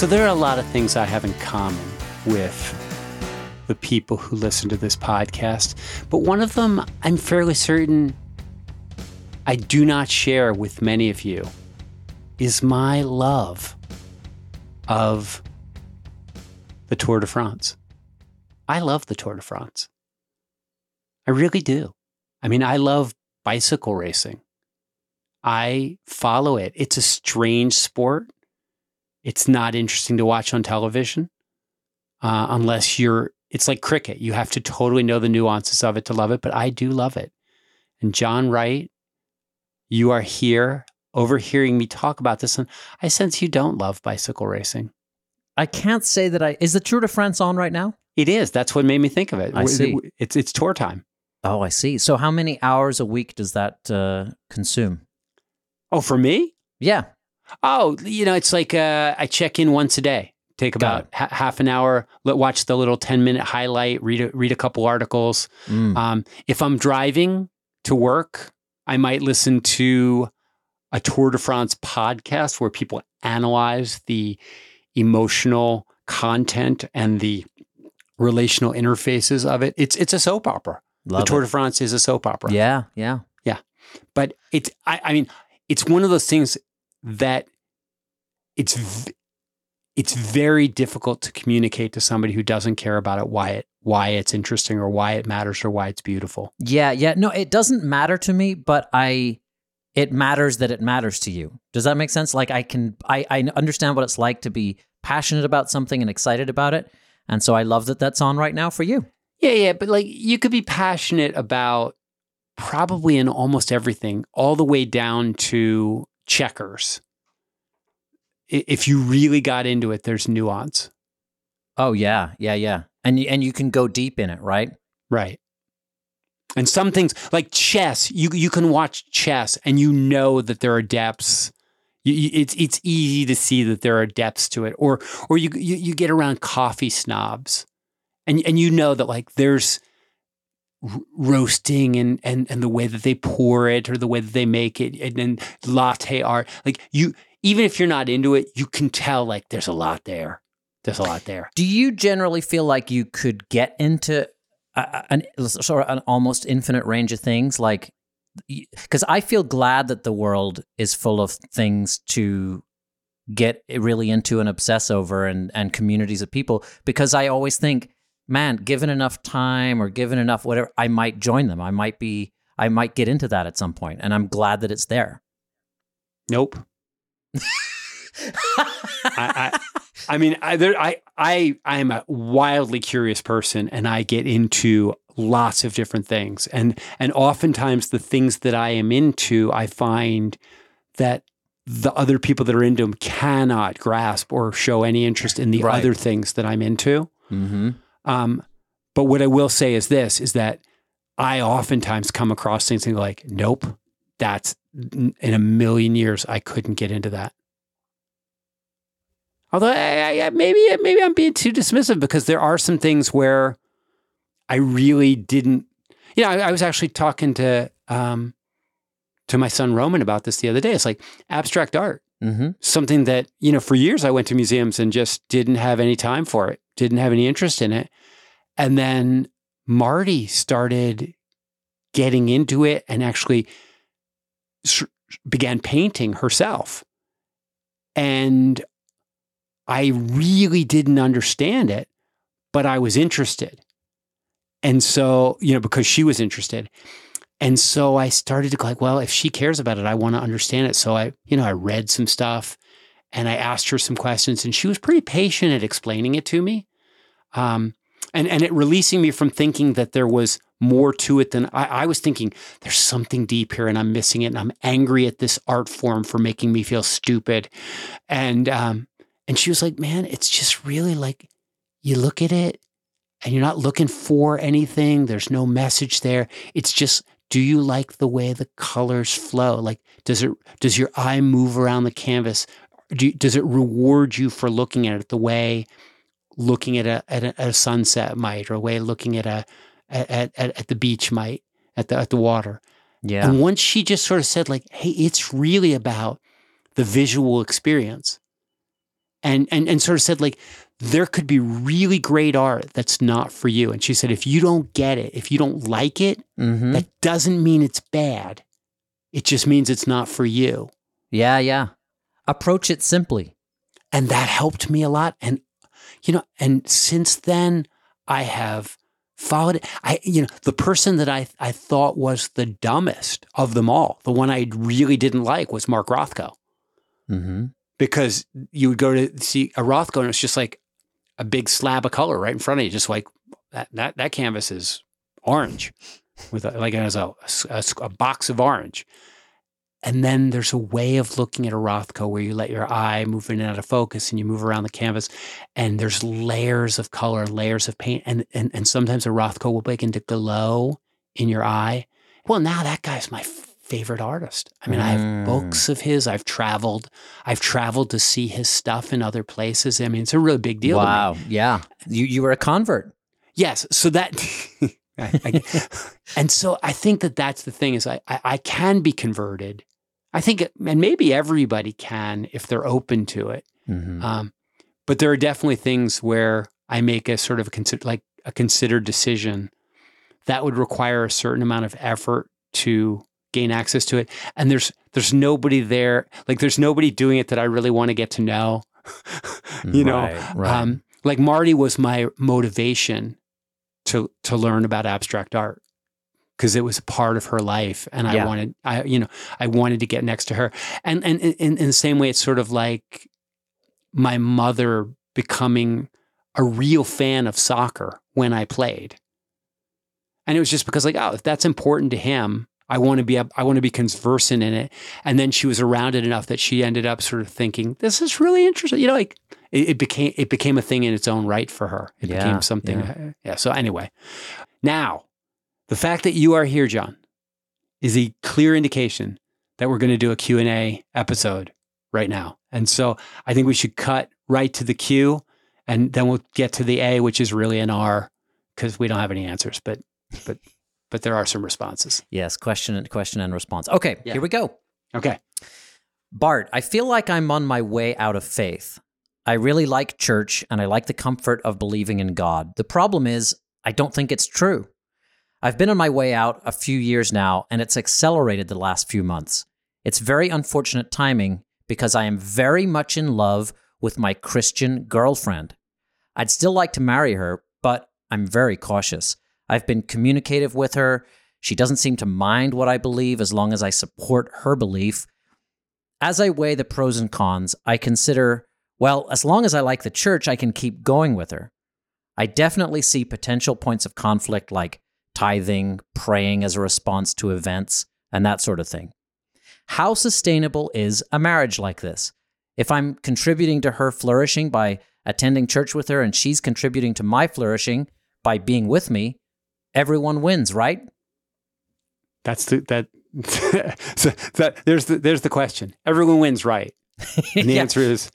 So there are a lot of things I have in common with the people who listen to this podcast, but one of them I'm fairly certain I do not share with many of you is my love of the Tour de France. I love the Tour de France. I really do. I mean, I love bicycle racing. I follow it. It's a strange sport. It's not interesting to watch on television uh, unless you're, it's like cricket. You have to totally know the nuances of it to love it, but I do love it. And John Wright, you are here overhearing me talk about this, and I sense you don't love bicycle racing. I can't say that I. Is the Tour de France on right now? It is. That's what made me think of it. I see. It's it's tour time. Oh, I see. So, how many hours a week does that uh, consume? Oh, for me? Yeah. Oh, you know, it's like uh, I check in once a day. Take about ha- half an hour. Let watch the little ten minute highlight. Read a, read a couple articles. Mm. Um, if I'm driving to work, I might listen to a Tour de France podcast where people analyze the emotional content and the relational interfaces of it. It's it's a soap opera. Love the Tour it. de France is a soap opera. Yeah, yeah. Yeah. But it's I, I mean it's one of those things that it's v- it's very difficult to communicate to somebody who doesn't care about it why it why it's interesting or why it matters or why it's beautiful. Yeah, yeah. No, it doesn't matter to me, but I it matters that it matters to you. Does that make sense? Like I can I I understand what it's like to be passionate about something and excited about it. And so I love that that's on right now for you. Yeah, yeah, but like you could be passionate about probably in almost everything, all the way down to checkers. If you really got into it, there's nuance. Oh yeah, yeah, yeah. And you, and you can go deep in it, right? Right. And some things like chess, you you can watch chess and you know that there are depths. You, you, it's it's easy to see that there are depths to it. Or or you you, you get around coffee snobs, and and you know that like there's roasting and and and the way that they pour it or the way that they make it and then latte art. Like you, even if you're not into it, you can tell like there's a lot there. There's a lot there. Do you generally feel like you could get into a, an sort of an almost infinite range of things? Like, because I feel glad that the world is full of things to get really into and obsess over, and and communities of people. Because I always think, man, given enough time or given enough whatever, I might join them. I might be, I might get into that at some point, and I'm glad that it's there. Nope. I, I, I mean, I, there, I, I, I am a wildly curious person, and I get into lots of different things, and and oftentimes the things that I am into, I find that the other people that are into them cannot grasp or show any interest in the Right. other things that I'm into. Mm-hmm. Um, but what I will say is this: is that I oftentimes come across things and go like, nope, that's in a million years I couldn't get into that. Although I, I, maybe maybe I'm being too dismissive because there are some things where I really didn't. You know, I, I was actually talking to um, to my son Roman about this the other day. It's like abstract art Mm-hmm. something that you know for years I went to museums and just didn't have any time for it, didn't have any interest in it, and then Marty started getting into it and actually began painting herself, and I really didn't understand it, but I was interested, and so you know because she was interested. And so I started to go like, well, if she cares about it, I want to understand it. So I, you know, I read some stuff and I asked her some questions and she was pretty patient at explaining it to me. Um, and, and it releasing me from thinking that there was more to it than I, I was thinking there's something deep here and I'm missing it. And I'm angry at this art form for making me feel stupid. And, um, and she was like, man, it's just really like you look at it and you're not looking for anything. There's no message there. It's just, do you like the way the colors flow? Like, does it, does your eye move around the canvas? Do you, does it reward you for looking at it the way looking at a, at a, at a sunset might, or a way looking at a, at, at, at the beach might, at the, at the water? Yeah. And once she just sort of said, like, hey, it's really about the visual experience. and and and sort of said like there could be really great art that's not for you. And she said, if you don't get it, if you don't like it, hmm that doesn't mean it's bad. It just means it's not for you. Yeah, yeah. Approach it simply. And that helped me a lot. And, you know, and since then, I have followed it. I, you know, the person that I, I thought was the dumbest of them all, the one I really didn't like was Mark Rothko. hmm because you would go to see a Rothko and it's just like a big slab of color right in front of you, just like that that, that canvas is orange with a, like it has a, a, a box of orange. And then there's a way of looking at a Rothko where you let your eye move in and out of focus and you move around the canvas and there's layers of color layers of paint. And, and, and sometimes a Rothko will begin to glow in your eye. Well, now that guy's my favorite artist. I mean, I have Mm. books of his. I've traveled. I've traveled to see his stuff in other places. I mean, it's a really big deal. to me. Wow. Yeah. You you were a convert. Yes. So that, I- I- and so I think that that's the thing is I, I, I can be converted. I think, it, and maybe everybody can if they're open to it. Mhm. Um, but there are definitely things where I make a sort of a consider, like a considered decision that would require a certain amount of effort to gain access to it. And there's there's nobody there, like there's nobody doing it that I really want to get to know. you know, Right, um, like Marty was my motivation to to learn about abstract art because it was a part of her life, and I Yeah. wanted, I you know, I wanted to get next to her, and and in, in the same way, it's sort of like my mother becoming a real fan of soccer when I played, and it was just because like, oh, if that's important to him. I want to be I want to be conversant in it. And then she was around it enough that she ended up sort of thinking, this is really interesting. You know, like it, it became it became a thing in its own right for her. It Yeah, became something. yeah. uh, yeah. So anyway, now the fact that you are here, John, is a clear indication that we're going to do a Q and A episode right now. And so I think we should cut right to the Q, and then we'll get to the A, which is really an R, because we don't have any answers, but but but there are some responses. yes. Question and question and response. Okay. Yeah. Here we go. Okay. Bart, I feel like I'm on my way out of faith. I really like church and I like the comfort of believing in God. The problem is, I don't think it's true. I've been on my way out a few years now, and it's accelerated the last few months. It's very unfortunate timing because I am very much in love with my Christian girlfriend. I'd still like to marry her, but I'm very cautious. I've been communicative with her. She doesn't seem to mind what I believe as long as I support her belief. As I weigh the pros and cons, I consider, well, as long as I like the church, I can keep going with her. I definitely see potential points of conflict like tithing, praying as a response to events, and that sort of thing. How sustainable is a marriage like this? If I'm contributing to her flourishing by attending church with her and she's contributing to my flourishing by being with me, everyone wins, right? That's the that. so that there's the there's the question. Everyone wins, right? And the Yeah. answer is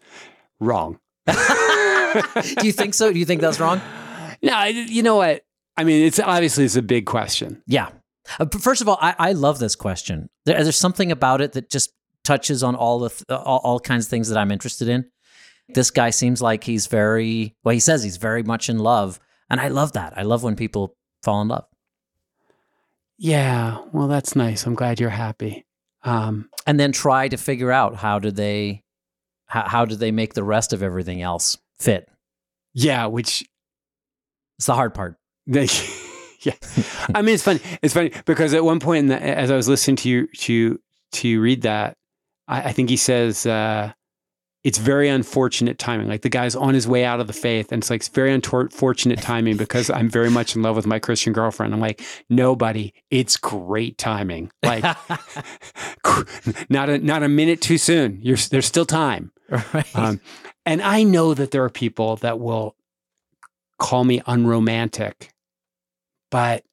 wrong. Do you think so? Do you think that's wrong? No, you know what? I mean, it's obviously it's a big question. Yeah. Uh, first of all, I, I love this question. There, there's something about it that just touches on all the th- all, all kinds of things that I'm interested in. This guy seems like he's very well. He says he's very much in love, and I love that. I love when people fall in love. Yeah, well, that's nice. I'm glad you're happy. Um, and then try to figure out how do they how, how do they make the rest of everything else fit yeah, which it's the hard part They, yeah, I mean it's funny. It's funny because at one point, in the, as I was listening to you to to read that, I, I think he says uh, it's very unfortunate timing. Like the guy's on his way out of the faith, and it's like it's very unfortunate timing because I'm very much in love with my Christian girlfriend. I'm like nobody. It's great timing. Like not a not a minute too soon. You're there's still time. right Um, and I know that there are people that will call me unromantic, but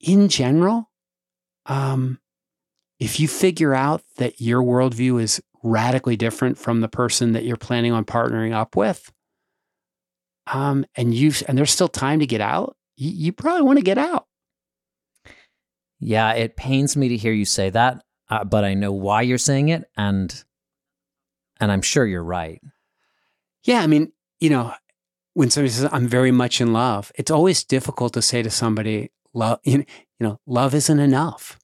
in general, um, if you figure out that your worldview is radically different from the person that you're planning on partnering up with, um, and you and there's still time to get out, you, you probably want to get out. yeah it pains me to hear you say that uh, but i know why you're saying it and and i'm sure you're right Yeah, I mean, you know, when somebody says I'm very much in love, it's always difficult to say to somebody, love, you know, love isn't enough.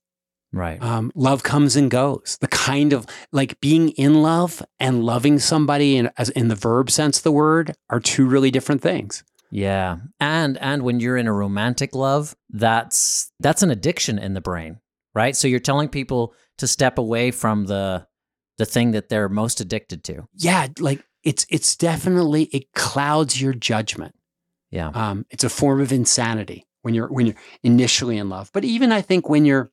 Right. Um, love comes and goes. The kind of like being in love and loving somebody, in, as in the verb sense of the word, are two really different things. Yeah. And and when you're in a romantic love, that's that's an addiction in the brain, right? So you're telling people to step away from the the thing that they're most addicted to. Yeah, like it's it's definitely it clouds your judgment. Yeah. Um, it's a form of insanity when you're when you're initially in love. But even I think when you're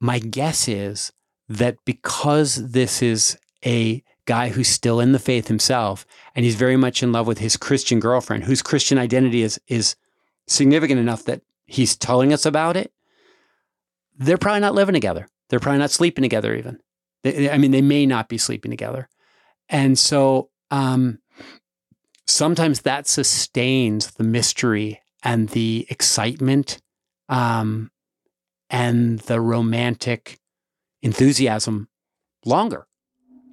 my guess is that because this is a guy who's still in the faith himself and he's very much in love with his Christian girlfriend whose Christian identity is is significant enough that he's telling us about it they're probably not living together. They're probably not sleeping together even. I mean they may not be sleeping together. And so um, sometimes that sustains the mystery and the excitement um, and the romantic enthusiasm longer.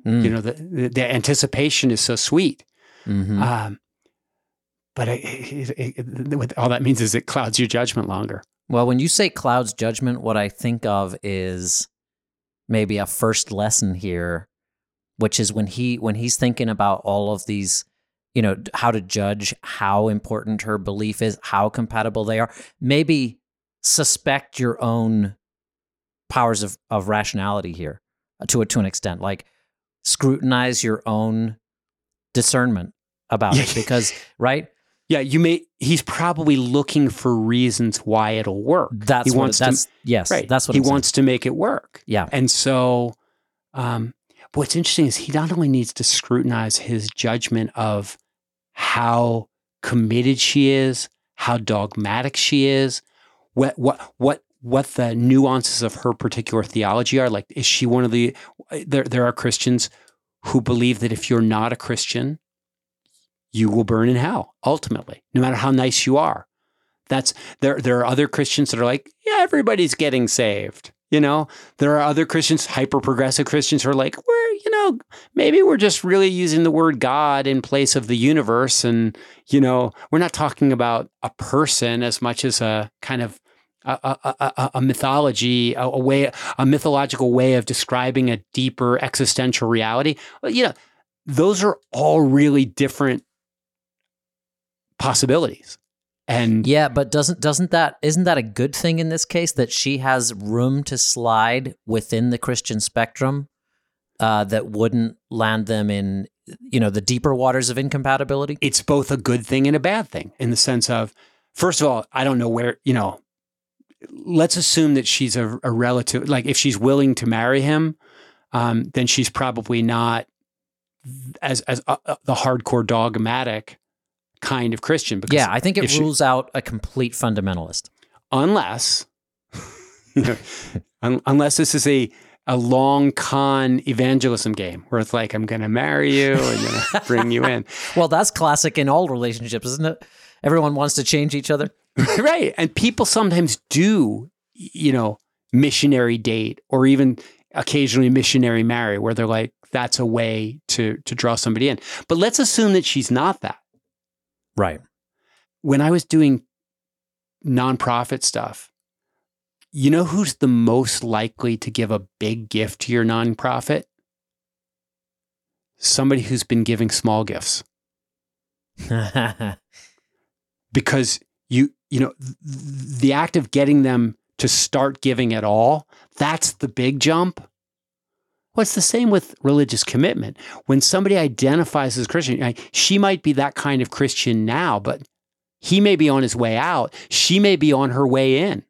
Mm. You know, the, the, the anticipation is so sweet. Mhm. Um, but it, it, it, what all that means is it clouds your judgment longer. Well, when you say clouds judgment, what I think of is maybe a first lesson here, which is when he when he's thinking about all of these, you know, how to judge how important her belief is, how compatible they are. Maybe suspect your own powers of, of rationality here uh, to a to an extent. Like scrutinize your own discernment about it because right Yeah, you may. He's probably looking for reasons why it'll work. that's he what wants that's to. yes Right. that's what he I'm saying. wants to make it work. yeah And so, um, what's interesting is he not only needs to scrutinize his judgment of how committed she is, how dogmatic she is, what what what what the nuances of her particular theology are. Like, is she one of the? There there are Christians who believe that if you're not a Christian, you will burn in hell ultimately, no matter how nice you are. That's there. There are other Christians that are like, yeah, everybody's getting saved. You know, there are other Christians, hyper progressive Christians, who are like, we're, you know, maybe we're just really using the word God in place of the universe, and you know, we're not talking about a person as much as a kind of a, a, a, a mythology, a, a way, a mythological way of describing a deeper existential reality. You know, those are all really different possibilities. And Yeah, but doesn't doesn't that isn't that a good thing in this case that she has room to slide within the Christian spectrum uh, that wouldn't land them in you know the deeper waters of incompatibility? it's both a good thing and a bad thing in the sense of, first of all, I don't know where, you know, let's assume that she's a, a relative, like if she's willing to marry him, um, then she's probably not as, as uh, uh, the hardcore dogmatic kind of Christian. Because Yeah, I think it if she- rules out a complete fundamentalist. unless, un- unless this is a, a long con evangelism game where it's like, I'm going to marry you and bring you in. Well, that's classic in all relationships, isn't it? Everyone wants to change each other. right. And people sometimes do, you know, missionary date or even occasionally missionary marry where they're like, that's a way to to draw somebody in. But let's assume that she's not that. Right. When I was doing nonprofit stuff, you know who's the most likely to give a big gift to your nonprofit? Somebody who's been giving small gifts. because you you know th- the act of getting them to start giving at all that's the big jump. Well it's the same with religious commitment. When somebody identifies as christian she might be that kind of christian now but he may be on his way out. She may be on her way in.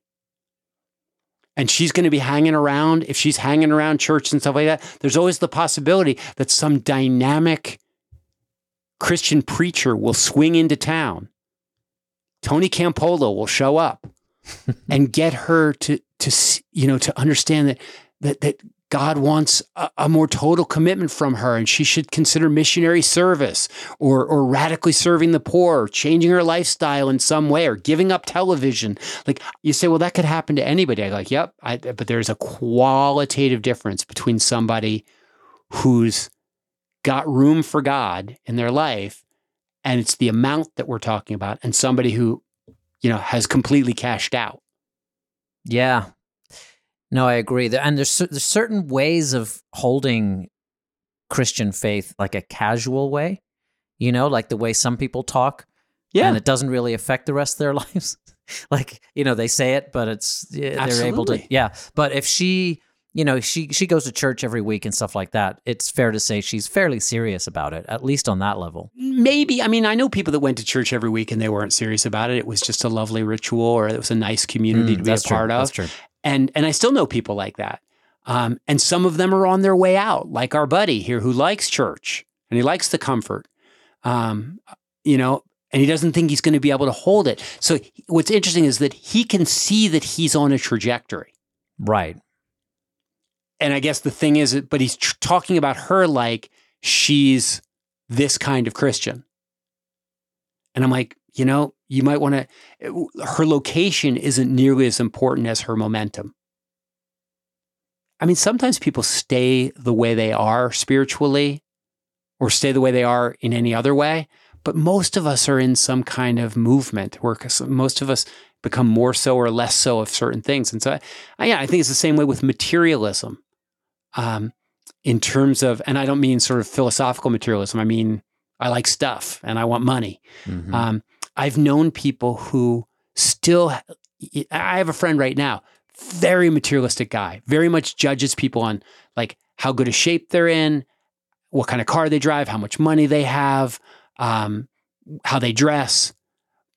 And she's going to be hanging around if she's hanging around church and stuff like that there's always the possibility that some dynamic christian preacher will swing into town Tony Campolo will show up and get her to to you know to understand that that that God wants a, a more total commitment from her, and she should consider missionary service or or radically serving the poor, or changing her lifestyle in some way, or giving up television. Like you say, well, that could happen to anybody. I like, yep, I, but there's a qualitative difference between somebody who's got room for God in their life, and it's the amount that we're talking about, and somebody who, you know, has completely cashed out. Yeah. No, I agree. There- And there's, there's certain ways of holding Christian faith like a casual way, you know, like the way some people talk Yeah, and it doesn't really affect the rest of their lives. like, you know, they say it, but it's, yeah, they're able to, yeah. But if she, you know, she, she goes to church every week and stuff like that, it's fair to say she's fairly serious about it, at least on that level. maybe. I mean, I know people that went to church every week and they weren't serious about it. It was just a lovely ritual, or it was a nice community Mm, to be a that's true. part of. That's true. and and I still know people like that. Um, and some of them are on their way out, like our buddy here who likes church and he likes the comfort, um, you know, and he doesn't think he's going to be able to hold it. So what's interesting is that he can see that he's on a trajectory. Right. And I guess the thing is, but he's tr- talking about her like she's this kind of Christian. And I'm like, you know, you might want to, uh, her location isn't nearly as important as her momentum. I mean, sometimes people stay the way they are spiritually or stay the way they are in any other way, but most of us are in some kind of movement where most of us become more so or less so of certain things. And so, I, yeah, I think it's the same way with materialism um, in terms of, and I don't mean sort of philosophical materialism, I mean, I like stuff and I want money. Mhm. Um, I've known people who still, I have a friend right now, very materialistic guy, very much judges people on like how good a shape they're in, what kind of car they drive, how much money they have, um, how they dress.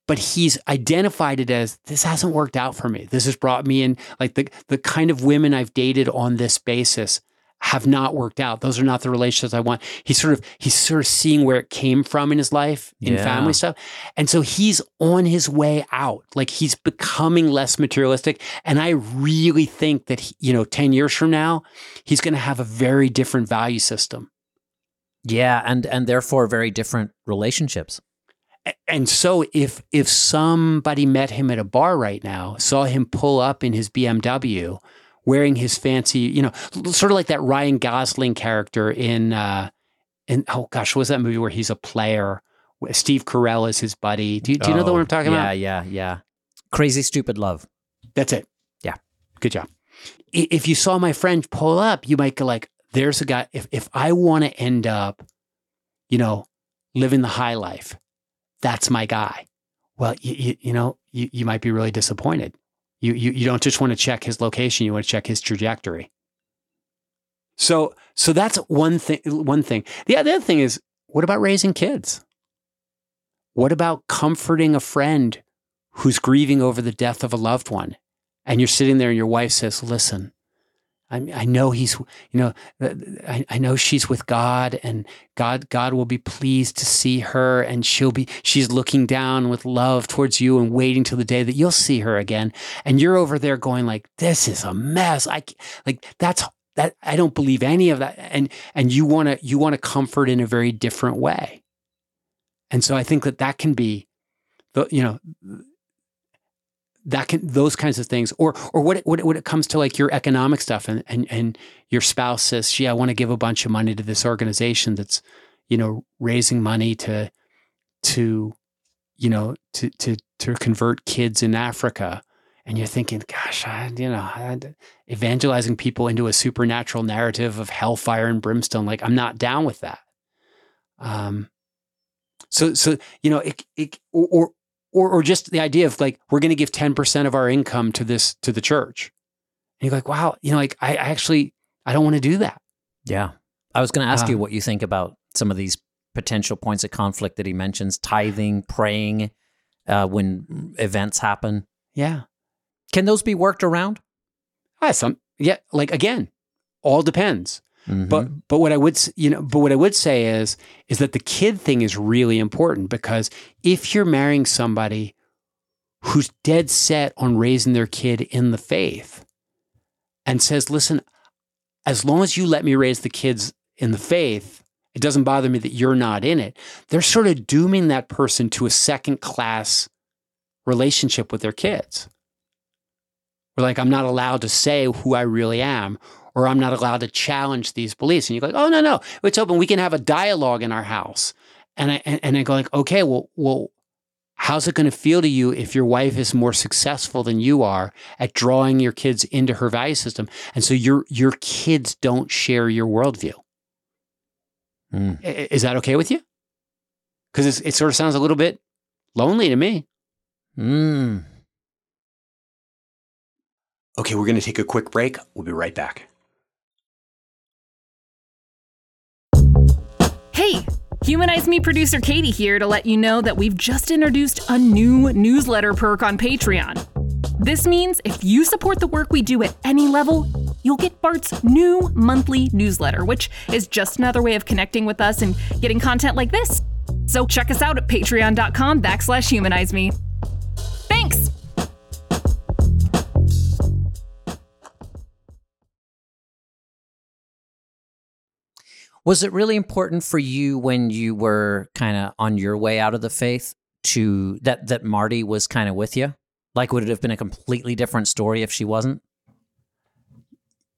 But he's identified it as this hasn't worked out for me. This has brought me in like the the kind of women I've dated on this basis have not worked out. Those are not the relationships I want. He's sort of he's sort of seeing where it came from in his life, in Yeah. family stuff. And so he's on his way out. Like he's becoming less materialistic. And I really think that, he, you know, 10 years from now, he's going to have a very different value system. Yeah, and and therefore very different relationships. And so if if somebody met him at a bar right now, saw him pull up in his BMW wearing his fancy, you know, sort of like that Ryan Gosling character in uh in oh gosh, what was that movie where he's a player? Steve Carell is his buddy. Do you, do you know the one I'm talking yeah, about? Yeah, yeah, yeah. Crazy stupid love. That's it. Yeah. Good job. If you saw my friend pull up, you might go like, there's a guy. If, if I want to end up, you know, living the high life, that's my guy. Well, you, you, you know, you, you might be really disappointed. You, you, you don't just want to check his location. You want to check his trajectory. So, so that's one thing, one thing. The other thing is, what about raising kids? What about comforting a friend who's grieving over the death of a loved one? And you're sitting there and your wife says, listen, I, I know he's, you know, uh, uh, I, I know she's with God and God, God will be pleased to see her and she'll be, she's looking down with love towards you and waiting till the day that you'll see her again. And you're over there going like, this is a mess. I like, that's, that, I don't believe any of that. And, and you want to, you want to comfort in a very different way. And so I think that that can be, the, you know, that can those kinds of things or or what what when it comes to like your economic stuff and and and your spouse says gee i want to give a bunch of money to this organization that's you know raising money to to you know to to to convert kids in africa. And you're thinking gosh I, you know I, evangelizing people into a supernatural narrative of hellfire and brimstone like i'm not down with that. Um so so you know it, it or or or just the idea of like we're going to give 10% of our income to this to the church and you're like wow you know like i, I actually i don't want to do that Yeah. I was going to ask you Um, what you think about some of these potential points of conflict that he mentions tithing, praying uh, when events happen. yeah Can those be worked around? ah, some yeah like again all depends Mhm. but but what i would you know but what i would say is is that the kid thing is really important because if you're marrying somebody who's dead set on raising their kid in the faith and says listen as long as you let me raise the kids in the faith it doesn't bother me that you're not in it they're sort of dooming that person to a second class relationship with their kids we're like i'm not allowed to say who i really am or I'm not allowed to challenge these beliefs. And you go, like, oh no, no, it's open. We can have a dialogue in our house. And I and, and I go like, okay, well, well, how's it going to feel to you if your wife is more successful than you are at drawing your kids into her value system? And so your your kids don't share your worldview. Mm. Is that okay with you? Because it sort of sounds a little bit lonely to me. Mm. Okay, we're going to take a quick break. We'll be right back. Hey, Humanize Me producer Katie here to let you know that we've just introduced a new newsletter perk on Patreon. This means if you support the work we do at any level, you'll get Bart's new monthly newsletter, which is just another way of connecting with us and getting content like this. So check us out at patreon.com backslash humanize me. Thanks! Was it really important for you when you were kind of on your way out of the faith to that that Marty was kind of with you? Like, would it have been a completely different story if she wasn't?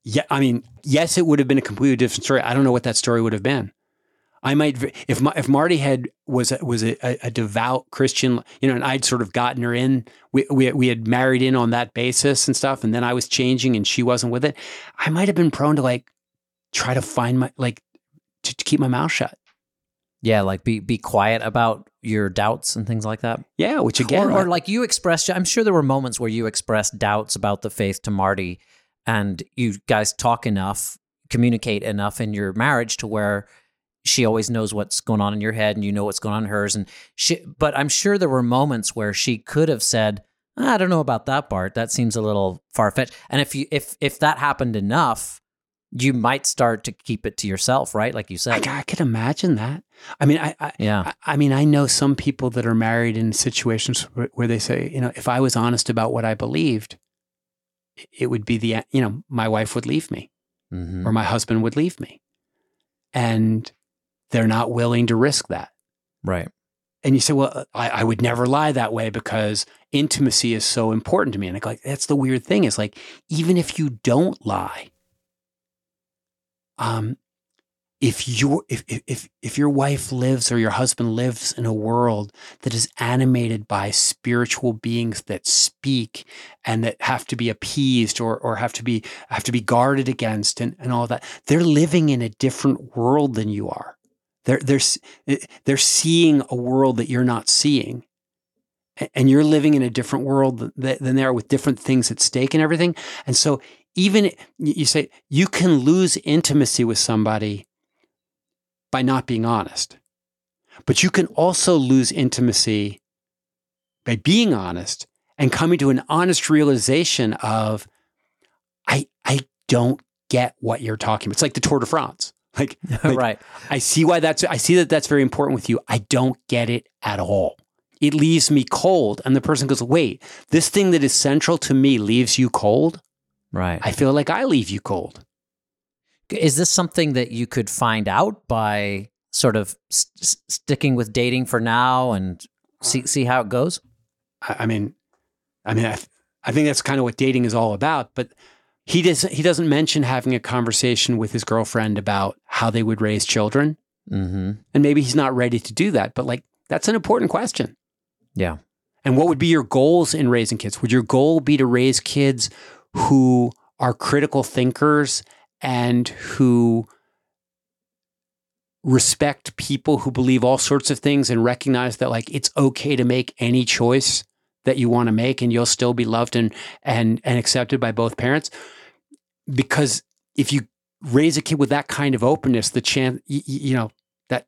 Yeah, I mean, yes, it would have been a completely different story. I don't know what that story would have been. I might if if Marty had was a, was a, a, devout Christian, you know, and I'd sort of gotten her in. We, we we had married in on that basis and stuff, and then I was changing and she wasn't with it. I might have been prone to like try to find my like to, to keep my mouth shut. Yeah, like be be quiet about your doubts and things like that. Yeah, which again, or, or like you expressed. I'm sure there were moments where you expressed doubts about the faith to Marty, and you guys talk enough, communicate enough in your marriage to where she always knows what's going on in your head and you know what's going on in hers and she but i'm sure there were moments where she could have said ah, i don't know about that Bart that seems a little far-fetched and if you if if that happened enough you might start to keep it to yourself right like you said i, I could imagine that i mean i, I yeah I, I, mean i know some people that are married in situations where, where they say you know if i was honest about what i believed it would be the you know my wife would leave me mm-hmm. or my husband would leave me and they're not willing to risk that. Right. And you say, well, I, I, would never lie that way because intimacy is so important to me. And I go, like, that's the weird thing is like, even if you don't lie, um, if your if, if if your wife lives or your husband lives in a world that is animated by spiritual beings that speak and that have to be appeased or or have to be have to be guarded against and, and all that, they're living in a different world than you are. They're, they're, eh, they're seeing a world that you're not seeing. And you're living in a different world than they are with different things at stake and everything. And so, even you say you can lose intimacy with somebody by not being honest, but you can also lose intimacy by being honest and coming to an honest realization of, I, I don't get what you're talking about. It's like the Tour de France. Like, like, right. I see why that's, I see that that's very important with you. I don't get it at all. It leaves me cold. And the person goes, wait, this thing that is central to me leaves you cold? Right. I feel like I leave you cold. Is this something that you could find out by sort of st- sticking with dating for now and see, see how it goes? I, I mean, I mean, I, th- I think that's kind of what dating is all about. But he does he doesn't mention having a conversation with his girlfriend about how they would raise children. Mm-hmm. And maybe he's not ready to do that, but like that's an important question. Yeah. And what would be your goals in raising kids? Would your goal be to raise kids who are critical thinkers and who respect people who believe all sorts of things and recognize that like it's okay to make any choice that you want to make and you'll still be loved and and and accepted by both parents? because if you raise a kid with that kind of openness, the chance, you, you know, that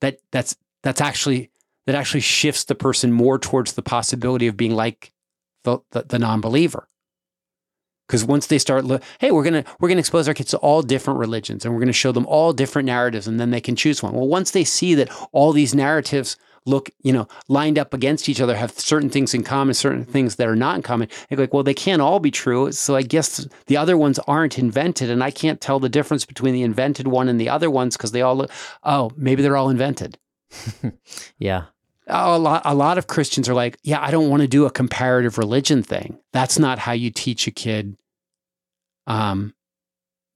that that's that's actually that actually shifts the person more towards the possibility of being like the the, the non-believer. Because once they start, look, hey, we're gonna we're gonna expose our kids to all different religions, and we're gonna show them all different narratives, and then they can choose one. Well, once they see that all these narratives look, you know, lined up against each other, have certain things in common, certain things that are not in common. They're like, well, they can't all be true. So I guess the other ones aren't invented, and I can't tell the difference between the invented one and the other ones because they all look. Oh, maybe they're all invented. yeah. A lot, a lot of Christians are like, yeah, I don't want to do a comparative religion thing. That's not how you teach a kid um,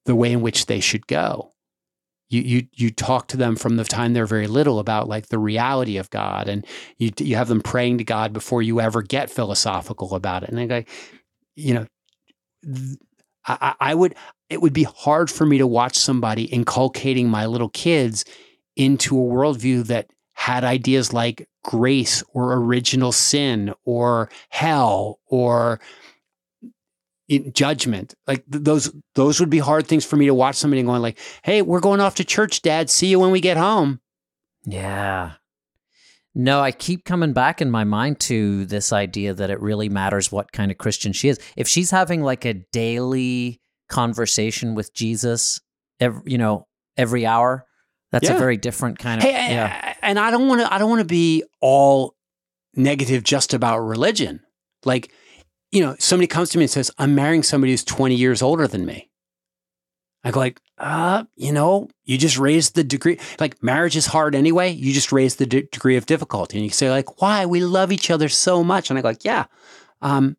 the way in which they should go. You, you, you talk to them from the time they're very little about like the reality of God, and you, you have them praying to God before you ever get philosophical about it. And I go, you know, I, I would, it would be hard for me to watch somebody inculcating my little kids into a worldview that had ideas like grace or original sin or hell or judgment. Like th- those those would be hard things for me to watch somebody going like hey we're going off to church dad. See you when we get home. Yeah. No i keep coming back in my mind to this idea that it really matters what kind of christian she is. If she's having like a daily conversation with jesus every, you know every hour that's Yeah. a very different kind of hey yeah. And i don't want to i don't want to be all negative just about religion. Like you know somebody comes to me and says i'm marrying somebody who's 20 years older than me. I go like uh you know you just raised the degree like marriage is hard anyway. You just raise the de- degree of difficulty. And you say like why? We love each other so much. And i go like yeah um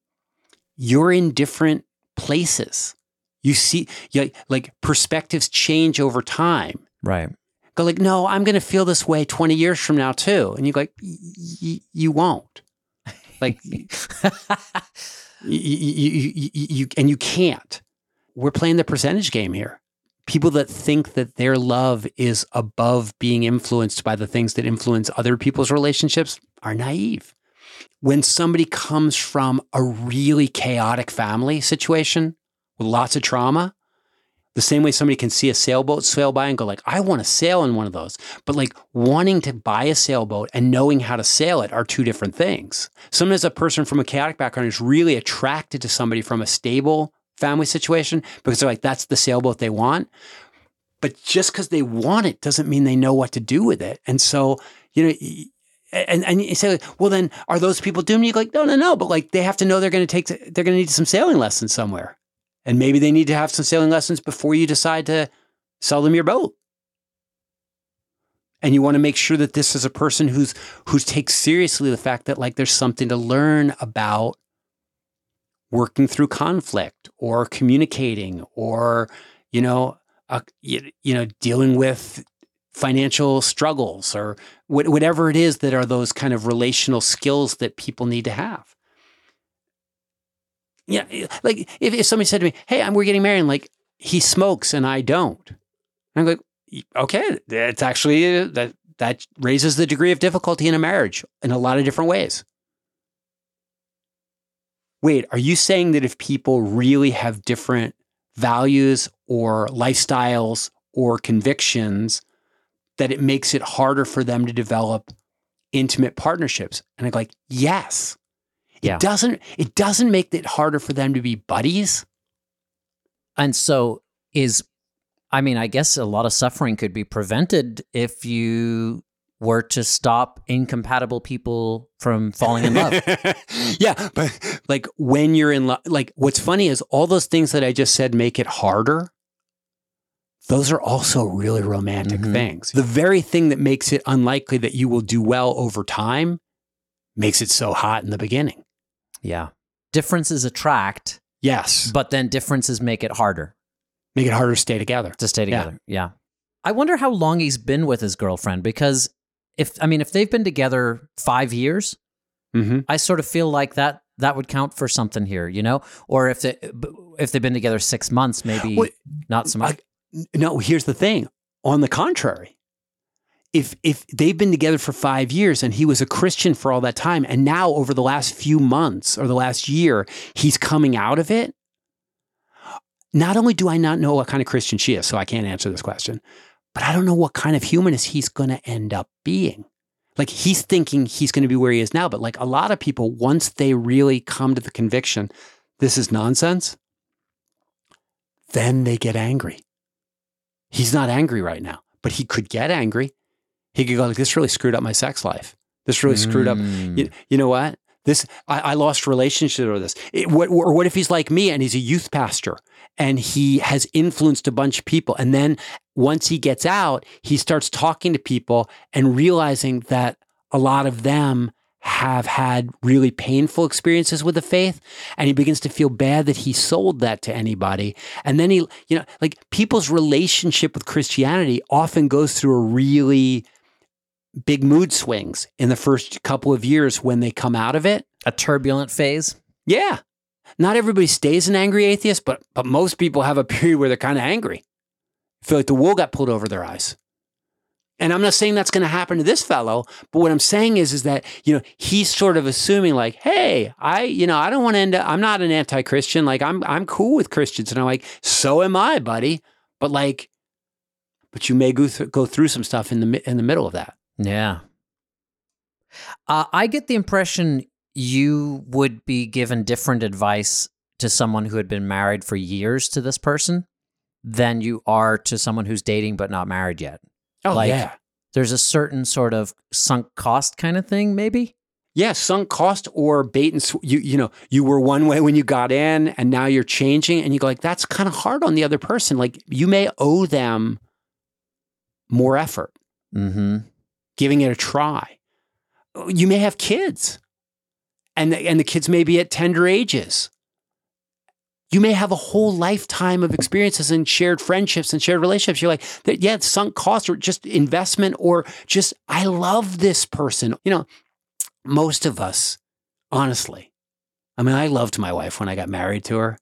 you're in different places. You see you, like perspectives change over time. Right. Go like, no, I'm going to feel this way 20 years from now too. And you go like, "Y- y- you won't. Like, you, you, you, you, and you can't. We're playing the percentage game here. People that think that their love is above being influenced by the things that influence other people's relationships are naive. When somebody comes from a really chaotic family situation with lots of trauma, the same way somebody can see a sailboat sail by and go like, I want to sail in one of those. But like wanting to buy a sailboat and knowing how to sail it are two different things. Sometimes a person from a chaotic background is really attracted to somebody from a stable family situation because they're like, that's the sailboat they want. But just because they want it doesn't mean they know what to do with it. And so, you know, and, and you say, well, then are those people doomed? You like, no, no, no. But like they have to know they're going to take, they're going to need some sailing lessons somewhere. And maybe they need to have some sailing lessons before you decide to sell them your boat. And you want to make sure that this is a person who's who takes seriously the fact that like there's something to learn about working through conflict or communicating or you know uh, you, you know dealing with financial struggles or wh- whatever it is that are those kind of relational skills that people need to have yeah, like if, if somebody said to me, "Hey, I'm we're getting married," and like he smokes and I don't, I'm like, okay, that's actually uh, that that raises the degree of difficulty in a marriage in a lot of different ways. Wait, are you saying that if people really have different values or lifestyles or convictions, that it makes it harder for them to develop intimate partnerships? And I'm like, yes. Yeah. It doesn't it doesn't make it harder for them to be buddies. And so is I mean, I guess a lot of suffering could be prevented if you were to stop incompatible people from falling in love. yeah, but like when you're in love, like what's funny is all those things that I just said make it harder. Those are also really romantic Mhm. things. The very thing that makes it unlikely that you will do well over time makes it so hot in the beginning. Yeah. Differences attract, Yes. but then differences make it harder Make it harder to stay together. to stay together. Yeah. I wonder how long he's been with his girlfriend because if I mean if they've been together 5 years, Mm-hmm. I sort of feel like that that would count for something here, you know? Or if they if they've been together 6 months, maybe Well, not so much. No, here's the thing. On the contrary, if if they've been together for five years and he was a Christian for all that time, and now over the last few months or the last year, he's coming out of it. Not only do I not know what kind of Christian she is, so I can't answer this question, but I don't know what kind of humanist he's going to end up being. Like he's thinking he's going to be where he is now, but like a lot of people, once they really come to the conviction, this is nonsense, then they get angry. He's not angry right now, but he could get angry. He could go like, "This really screwed up my sex life. This really screwed up." Mm. You, you know what? This I, I lost relationship with this. It, what, or what if he's like me and he's a youth pastor and he has influenced a bunch of people, and then once he gets out, he starts talking to people and realizing that a lot of them have had really painful experiences with the faith and he begins to feel bad that he sold that to anybody and then he you know like people's relationship with christianity often goes through a really big mood swings in the first couple of years when they come out of it A turbulent phase. yeah not everybody stays an angry atheist but but most people have a period where they're kind of angry feel like the wool got pulled over their eyes and I'm not saying that's going to happen to this fellow, but what I'm saying is, is that you know he's sort of assuming like, hey, I, you know, I don't want to end up. I'm not an anti-Christian. Like I'm, I'm cool with Christians, and I'm like, so am I, buddy. But like, but you may go through, go through some stuff in the in the middle of that. Yeah. Uh, I get the impression you would be given different advice to someone who had been married for years to this person than you are to someone who's dating but not married yet. Oh Like- yeah, There's a certain sort of sunk cost kind of thing, maybe. yeah, sunk cost or bait and sw- you, you know, you were one way when you got in, and now you're changing, and you go like, that's kind of hard on the other person. Like you may owe them more effort. Mm-hmm. Giving it a try. You may have kids, and the, and the kids may be at tender ages. You may have a whole lifetime of experiences and shared friendships and shared relationships. You're like, yeah, it's sunk cost or just investment or just, I love this person. You know, most of us, honestly, I mean, I loved my wife when I got married to her,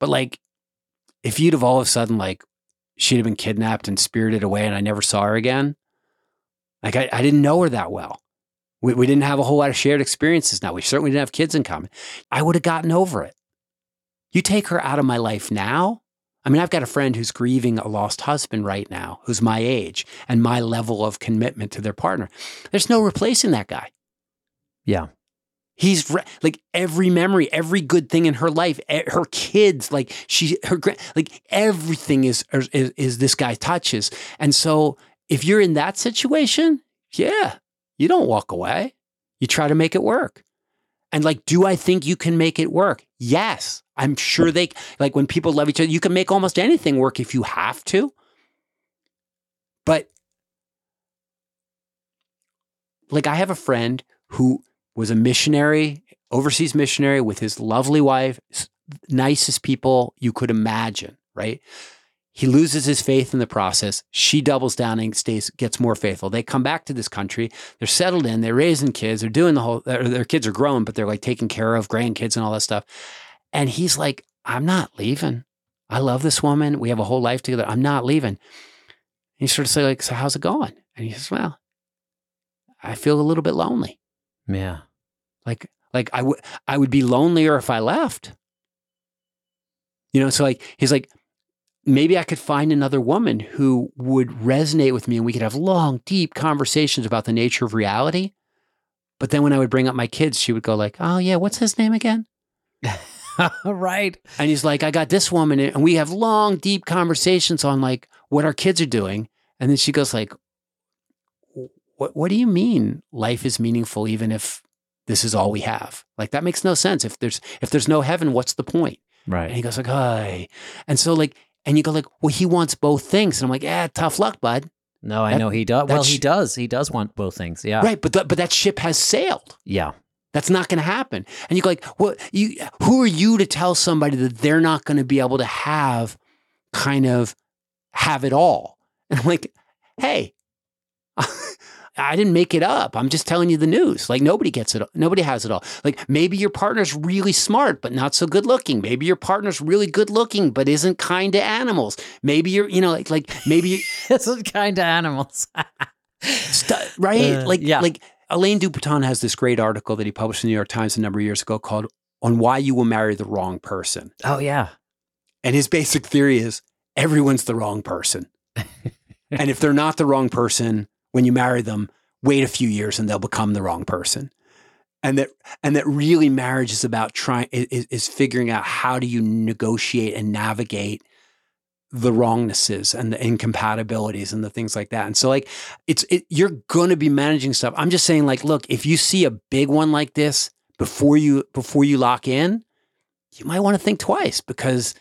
but like, if you'd have all of a sudden, like, she'd have been kidnapped and spirited away and I never saw her again, like I, I didn't know her that well. We, we didn't have a whole lot of shared experiences now. We certainly didn't have kids in common. I would have gotten over it. You take her out of my life now. I mean, I've got a friend who's grieving a lost husband right now, who's my age and my level of commitment to their partner. There's no replacing that guy. Yeah. He's re- like every memory, every good thing in her life, e- her kids, like she, her, like everything is, is, is this guy touches. And so if you're in that situation, yeah, you don't walk away. You try to make it work. And like, do I think you can make it work? Yes. I'm sure they, like when people love each other, you can make almost anything work if you have to. But like, I have a friend who was a missionary, overseas missionary with his lovely wife, nicest people you could imagine, right? He loses his faith in the process. She doubles down and stays, gets more faithful. They come back to this country. They're settled in. They're raising kids. They're doing the whole. Their, their kids are grown, but they're like taking care of grandkids and all that stuff. And he's like, "I'm not leaving. I love this woman. We have a whole life together. I'm not leaving." And he sort of say like, "So how's it going?" And he says, "Well, I feel a little bit lonely. Yeah. Like, like I would, I would be lonelier if I left." You know, so like he's like, maybe I could find another woman who would resonate with me and we could have long, deep conversations about the nature of reality. But then when I would bring up my kids, she would go like, "Oh yeah, what's his name again?" right. And he's like, "I got this woman," and we have long, deep conversations on like what our kids are doing. And then she goes like, "What? What do you mean life is meaningful even if this is all we have? Like that makes no sense. If there's if there's no heaven, what's the point?" Right. And he goes like, "Hi," and so like, and you go like, "Well, he wants both things," and I'm like, "Yeah, tough luck, bud." No, I That- know he does. Well, that he does. He does want both things. Yeah. Right, but th- but that ship has sailed. Yeah. That's not going to happen. And you go like, well, you who are you to tell somebody that they're not going to be able to have kind of have it all? And I'm like, hey, I didn't make it up. I'm just telling you the news. Like nobody gets it. Nobody has it all. Like maybe your partner's really smart but not so good looking. Maybe your partner's really good looking but isn't kind to animals. Maybe you're, you know, like like maybe you, this is kind to animals. Stu- right? Uh, like, yeah. like Alain de Botton has this great article that he published in the New York Times a number of years ago called "On Why You Will Marry the Wrong Person," oh yeah. and his basic theory is everyone's the wrong person, and if they're not the wrong person when you marry them, wait a few years and they'll become the wrong person. And that, and that really marriage is about trying is, is figuring out how do you negotiate and navigate the wrongnesses and the incompatibilities and the things like that. And so like it's it, you're going to be managing stuff. I'm just saying like look, if you see a big one like this before you before you lock in, you might want to think twice because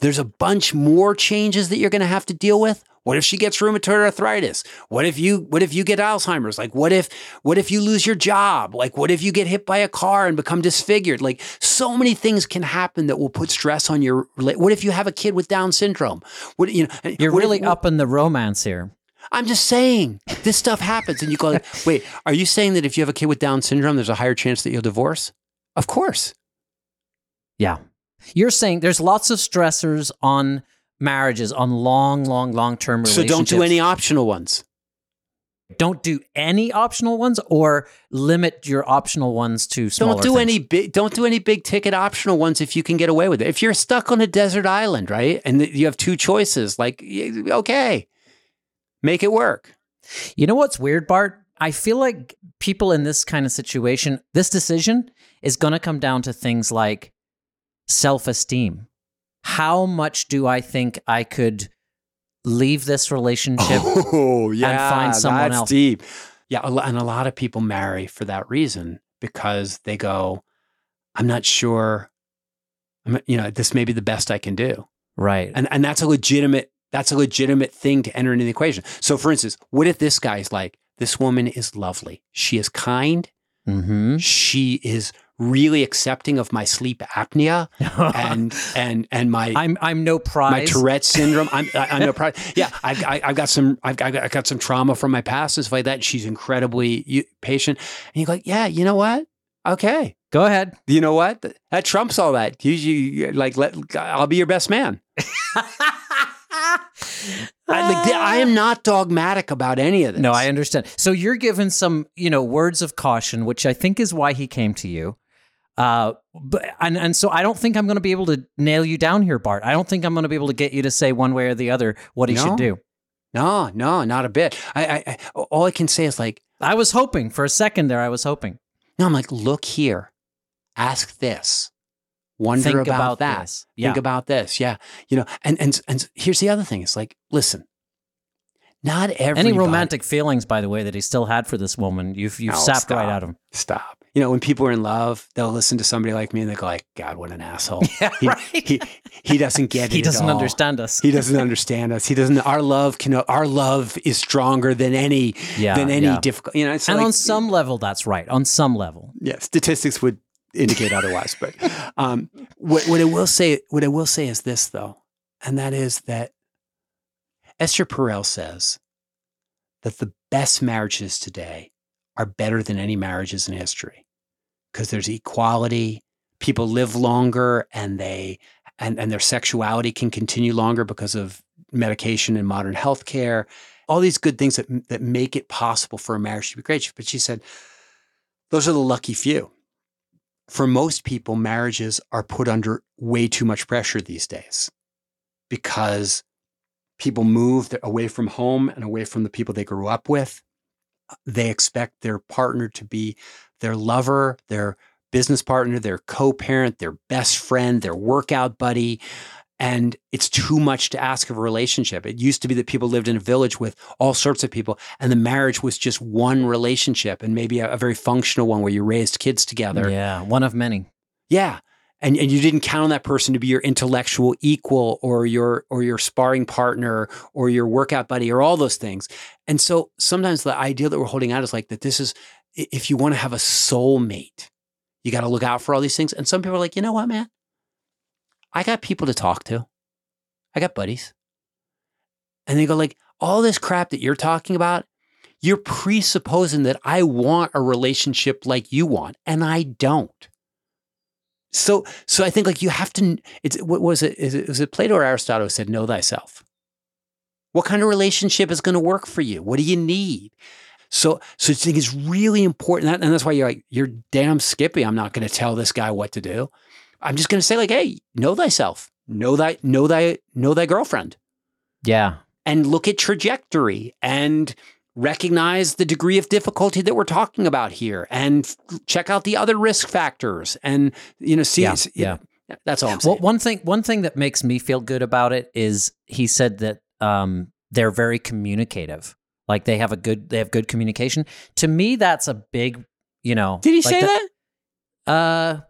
there's a bunch more changes that you're going to have to deal with What if she gets rheumatoid arthritis? What if you what if you get Alzheimer's? Like what if what if you lose your job? Like what if you get hit by a car and become disfigured? Like so many things can happen that will put stress on your What if you have a kid with down syndrome? What you know You're what if- really up in the romance here. I'm just saying this stuff happens and you go like, "Wait, are you saying that if you have a kid with down syndrome there's a higher chance that you'll divorce?" Of course. Yeah. You're saying there's lots of stressors on marriages, on long, long, long term relationships. So don't do any optional ones. Don't do any optional ones or limit your optional ones to smaller Don't do things. any big don't do any big ticket optional ones if you can get away with it. If you're stuck on a desert island, right? And you have two choices, like okay. Make it work. You know what's weird, Bart? I feel like people in this kind of situation, this decision is going to come down to things like self esteem. How much do I think I could leave this relationship? Oh, yeah. find someone that's else. deep. Yeah, and a lot of people marry for that reason because they go, I'm not sure I'm, you know, this may be the best I can do. right. And and that's a legitimate that's a legitimate thing to enter into the equation. So for instance, what if this guy's like, this woman is lovely. She is kind. mm-hmm. She is really accepting of my sleep apnea and and and my I'm I'm no prize my prize. Tourette syndrome. I'm I'm no problem. Yeah, I've I, I've got some I've got, I've got some trauma from my past and stuff like that. She's incredibly patient, and you go, yeah, you know what? Okay, Go ahead. you know what? That trumps all that. You, you like let I'll be your best man. I, like, I am not dogmatic about any of this. No, I understand. So you're given some, you know, words of caution, which I think is why he came to you. Uh, but and and so I don't think I'm going to be able to nail you down here, Bart. I don't think I'm going to be able to get you to say one way or the other what he No. should do. no, no, not a bit. I, I, I all I can say is like, I was hoping for a second there. I was hoping. no, I'm like, look here, ask this, wonder Think about, about that. this. Yeah. Think about this. Yeah. You know, and and and here's the other thing. It's like, listen, not every Any romantic feelings, by the way, that he still had for this woman, you've you've No, sapped stop. right out of him. Stop. You know, when people are in love, they'll listen to somebody like me and they go like, God, what an asshole. Yeah, He, right. he, he doesn't get it. he doesn't understand us. He doesn't understand us. He doesn't. Our love can. Our love is stronger than any Yeah, than any yeah. difficult. You know, it's and like, on some level, that's right. On some level, yeah, statistics would indicate otherwise. But um, what, what I will say, what I will say is this though, and that is that Esther Perel says that the best marriages today are better than any marriages in history because there's equality. People live longer, and they and and their sexuality can continue longer because of medication and modern healthcare. All these good things that that make it possible for a marriage to be great. But she said, those are the lucky few. For most people, marriages are put under way too much pressure these days because people move away from home and away from the people they grew up with. They expect their partner to be their lover, their business partner, their co parent, their best friend, their workout buddy. And it's too much to ask of a relationship. It used to be that people lived in a village with all sorts of people, and the marriage was just one relationship and maybe a, a very functional one where you raised kids together. yeah, one of many. Yeah. And, and you didn't count on that person to be your intellectual equal or your or your sparring partner or your workout buddy or all those things. And so sometimes the idea that we're holding out is like that this is if you want to have a soulmate, you got to look out for all these things. And some people are like, you know what, man? I got people to talk to. I got buddies. And they go like, all this crap that you're talking about, you're presupposing that I want a relationship like you want, and I don't. So, so I think like you have to. It's what was it? Is it was it Plato or Aristotle said, "Know thyself." What kind of relationship is going to work for you? What do you need? So, so I think it's really important, that, and that's why you're like, you're damn Skippy. I'm not going to tell this guy what to do. I'm just going to say like, hey, know thyself, know thy, know thy, know thy girlfriend, Yeah, and look at trajectory and recognize the degree of difficulty that we're talking about here, and check out the other risk factors, and you know, see, Yeah, yeah. know, that's all I'm saying. Well, one thing one thing that makes me feel good about it is he said that um, they're very communicative. Like they have a good they have good communication. To me, that's a big, you know. Did he like say that? Uh,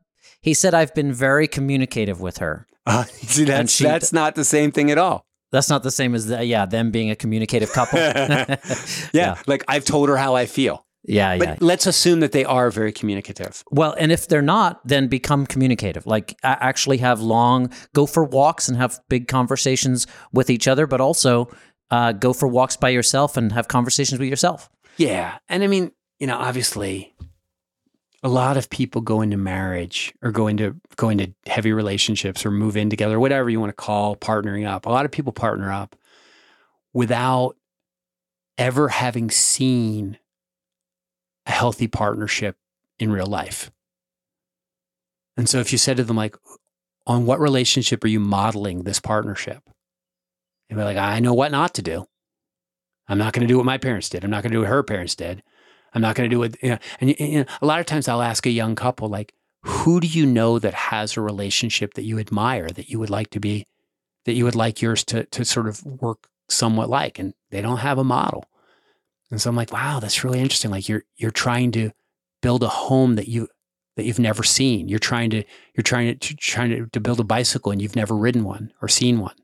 he said I've been very communicative with her. Uh, see, that's she- that's not the same thing at all. That's not the same as the, yeah them being a communicative couple. yeah, Yeah. like I've told her how I feel. yeah, yeah. But yeah. let's assume that they are very communicative. Well, and if they're not, then become communicative. Like actually have long, go for walks and have big conversations with each other, but also uh, go for walks by yourself and have conversations with yourself. Yeah. And I mean, you know, obviously a lot of people go into marriage or go into go into heavy relationships or move in together, whatever you want to call partnering up. A lot of people partner up without ever having seen a healthy partnership in real life. And so if you said to them like on what relationship are you modeling this partnership? They'd be like, I know what not to do. I'm not going to do what my parents did. I'm not going to do what her parents did. I'm not going to do what, you know, and you- know, a lot of times I'll ask a young couple, like, who do you know that has a relationship that you admire, that you would like to be, that you would like yours to, to sort of work somewhat like? And they don't have a model. And so I'm like, wow, that's really interesting. Like you're, you're trying to build a home that you, that you've never seen. You're trying to, you're trying to, trying to, to build a bicycle and you've never ridden one or seen one.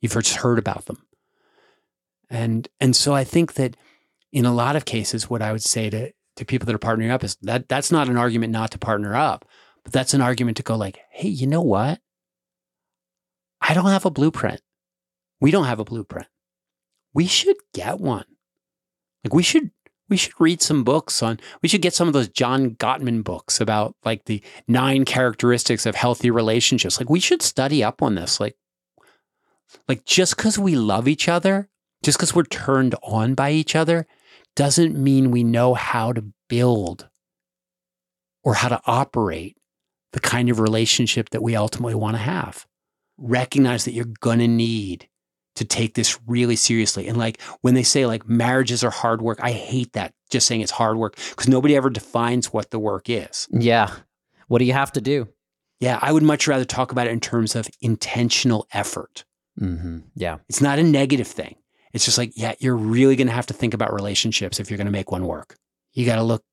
You've just heard about them. And and so I think that in a lot of cases, what I would say to to people that are partnering up is that that's not an argument not to partner up, but that's an argument to go like, hey, you know what? I don't have a blueprint. We don't have a blueprint. We should get one. Like we should we should read some books on we should get some of those John Gottman books about like the nine characteristics of healthy relationships. Like we should study up on this. Like like just because we love each other just because we're turned on by each other doesn't mean we know how to build or how to operate the kind of relationship that we ultimately want to have. Recognize that you're going to need to take this really seriously. And like when they say like marriages are hard work, I hate that just saying it's hard work because nobody ever defines what the work is. Yeah. What do you have to do? Yeah, I would much rather talk about it in terms of intentional effort. Hmm Yeah. It's not a negative thing. It's just like, yeah, you're really going to have to think about relationships if you're going to make one work. You got to look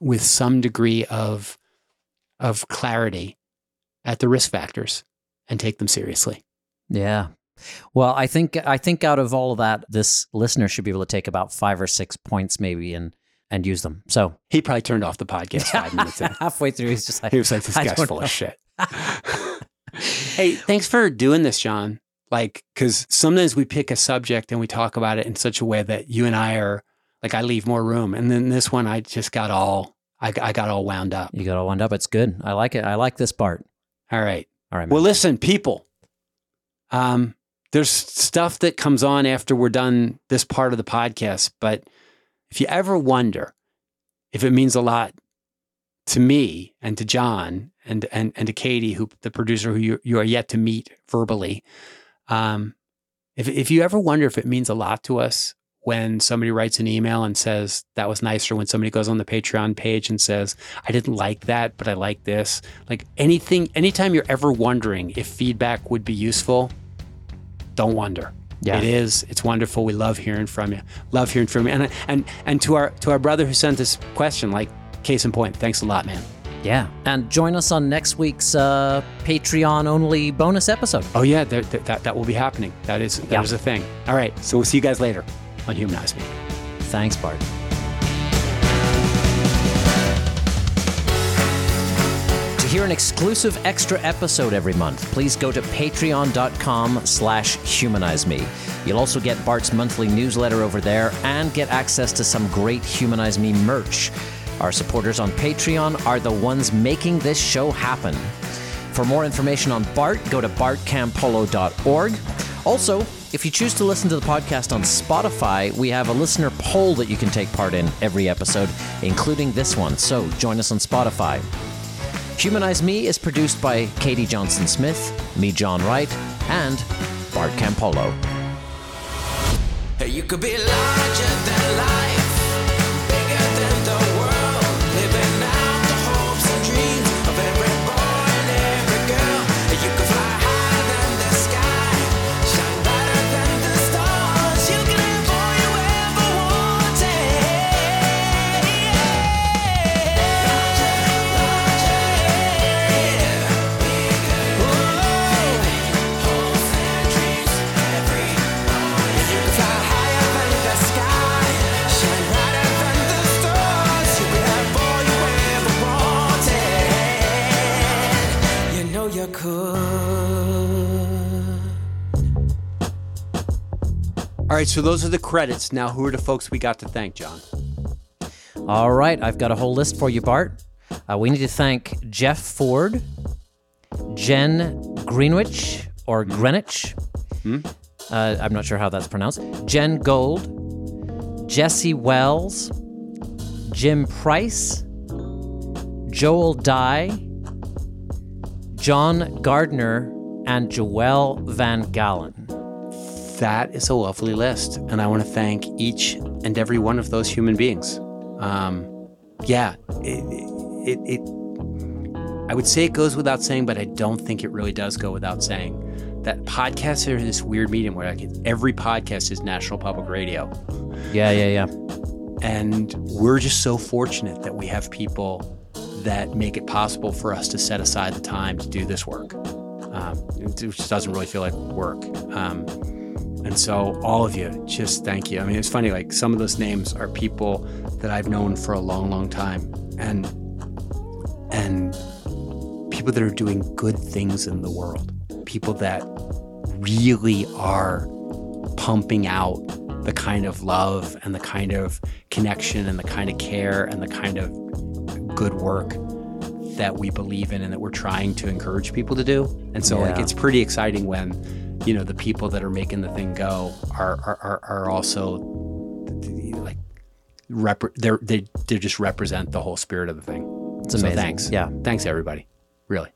with some degree of of clarity at the risk factors and take them seriously. Yeah. Well, I think I think out of all of that, this listener should be able to take about five or six points maybe and and use them. So He probably turned off the podcast five minutes in. halfway through, he's just like, He was like, this guy's full know. of shit. hey, thanks for doing this, John. Like, because sometimes we pick a subject and we talk about it in such a way that you and I are like, I leave more room. And then this one, I just got all, I, I got all wound up. you got all wound up. It's good. I like it. I like this part. All right. All right. Man. Well, listen, people. Um, there's stuff that comes on after we're done this part of the podcast, but if you ever wonder if it means a lot to me and to John and and and to Katie, who the producer who you, you are yet to meet verbally, um, if if you ever wonder if it means a lot to us when somebody writes an email and says that was nice, or when somebody goes on the Patreon page and says I didn't like that, but I like this, like anything, anytime you're ever wondering if feedback would be useful, don't wonder. Yeah. It is. It's wonderful. We love hearing from you. Love hearing from you. And and and to our to our brother who sent this question, like case in point, thanks a lot, man. Yeah. And join us on next week's uh, Patreon only bonus episode. Oh yeah, there- that that will be happening. That is that is Yeah. a thing. All right. So we'll see you guys later on Humanize Me. Thanks, Bart. To hear an exclusive extra episode every month, please go to patreon.com slash humanize me. You'll also get Bart's monthly newsletter over there and get access to some great Humanize Me merch. Our supporters on Patreon are the ones making this show happen. For more information on Bart, go to bartcampolo.org. Also, if you choose to listen to the podcast on Spotify, we have a listener poll that you can take part in every episode, including this one. So join us on Spotify. Humanize Me is produced by Katie Johnson Smith, me, John Wright, and Bart Campolo. You All right, so those are the credits. Now, who are the folks we got to thank, John? All right, I've got a whole list for you, Bart. Uh, we need to thank Jeff Ford, Jen Greenwich or Greenwich. Uh, I'm not sure how that's pronounced. Jen Gold, Jesse Wells, Jim Price, Joel Dye, John Gardner, and Joelle Van Gallen. That is a lovely list, and I want to thank each and every one of those human beings. Um, yeah, it, it, it. I would say it goes without saying, but I don't think it really does go without saying that podcasts are this weird medium where like every podcast is National Public Radio, Yeah, yeah, yeah. and we're just so fortunate that we have people that make it possible for us to set aside the time to do this work, um, it just doesn't really feel like work. Um, and so, all of you, just thank you. I mean, it's funny, like some of those names are people that I've known for a long, long time, and and people that are doing good things in the world, people that really are pumping out the kind of love and the kind of connection and the kind of care and the kind of good work that we believe in and that we're trying to encourage people to do. And so, like, it's pretty exciting when, you know, the people that are making the thing go are are, are, are also like rep- they're they they just represent the whole spirit of the thing. It's So thanks. Yeah. Thanks everybody. Really.